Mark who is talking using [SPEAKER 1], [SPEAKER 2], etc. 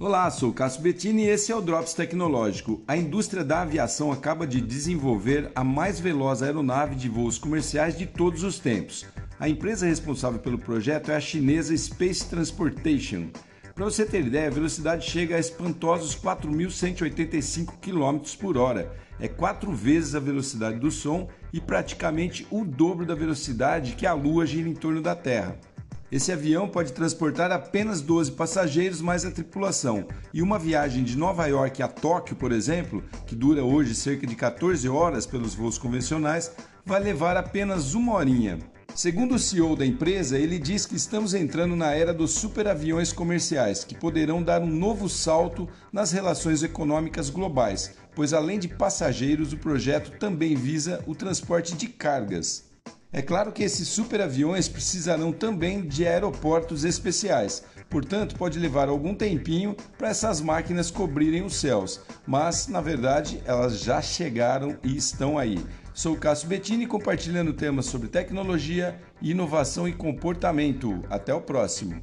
[SPEAKER 1] Olá, sou Cássio Bettini e esse é o Drops Tecnológico. A indústria da aviação acaba de desenvolver a mais veloz aeronave de voos comerciais de todos os tempos. A empresa responsável pelo projeto é a chinesa Space Transportation. Para você ter ideia, a velocidade chega a espantosos 4.185 km por hora. É quatro vezes a velocidade do som e praticamente o dobro da velocidade que a Lua gira em torno da Terra. Esse avião pode transportar apenas 12 passageiros mais a tripulação, e uma viagem de Nova York a Tóquio, por exemplo, que dura hoje cerca de 14 horas pelos voos convencionais, vai levar apenas uma horinha. Segundo o CEO da empresa, ele diz que estamos entrando na era dos superaviões comerciais, que poderão dar um novo salto nas relações econômicas globais, pois além de passageiros, o projeto também visa o transporte de cargas. É claro que esses superaviões precisarão também de aeroportos especiais, portanto, pode levar algum tempinho para essas máquinas cobrirem os céus, mas na verdade elas já chegaram e estão aí. Sou o Cássio Bettini compartilhando temas sobre tecnologia, inovação e comportamento. Até o próximo.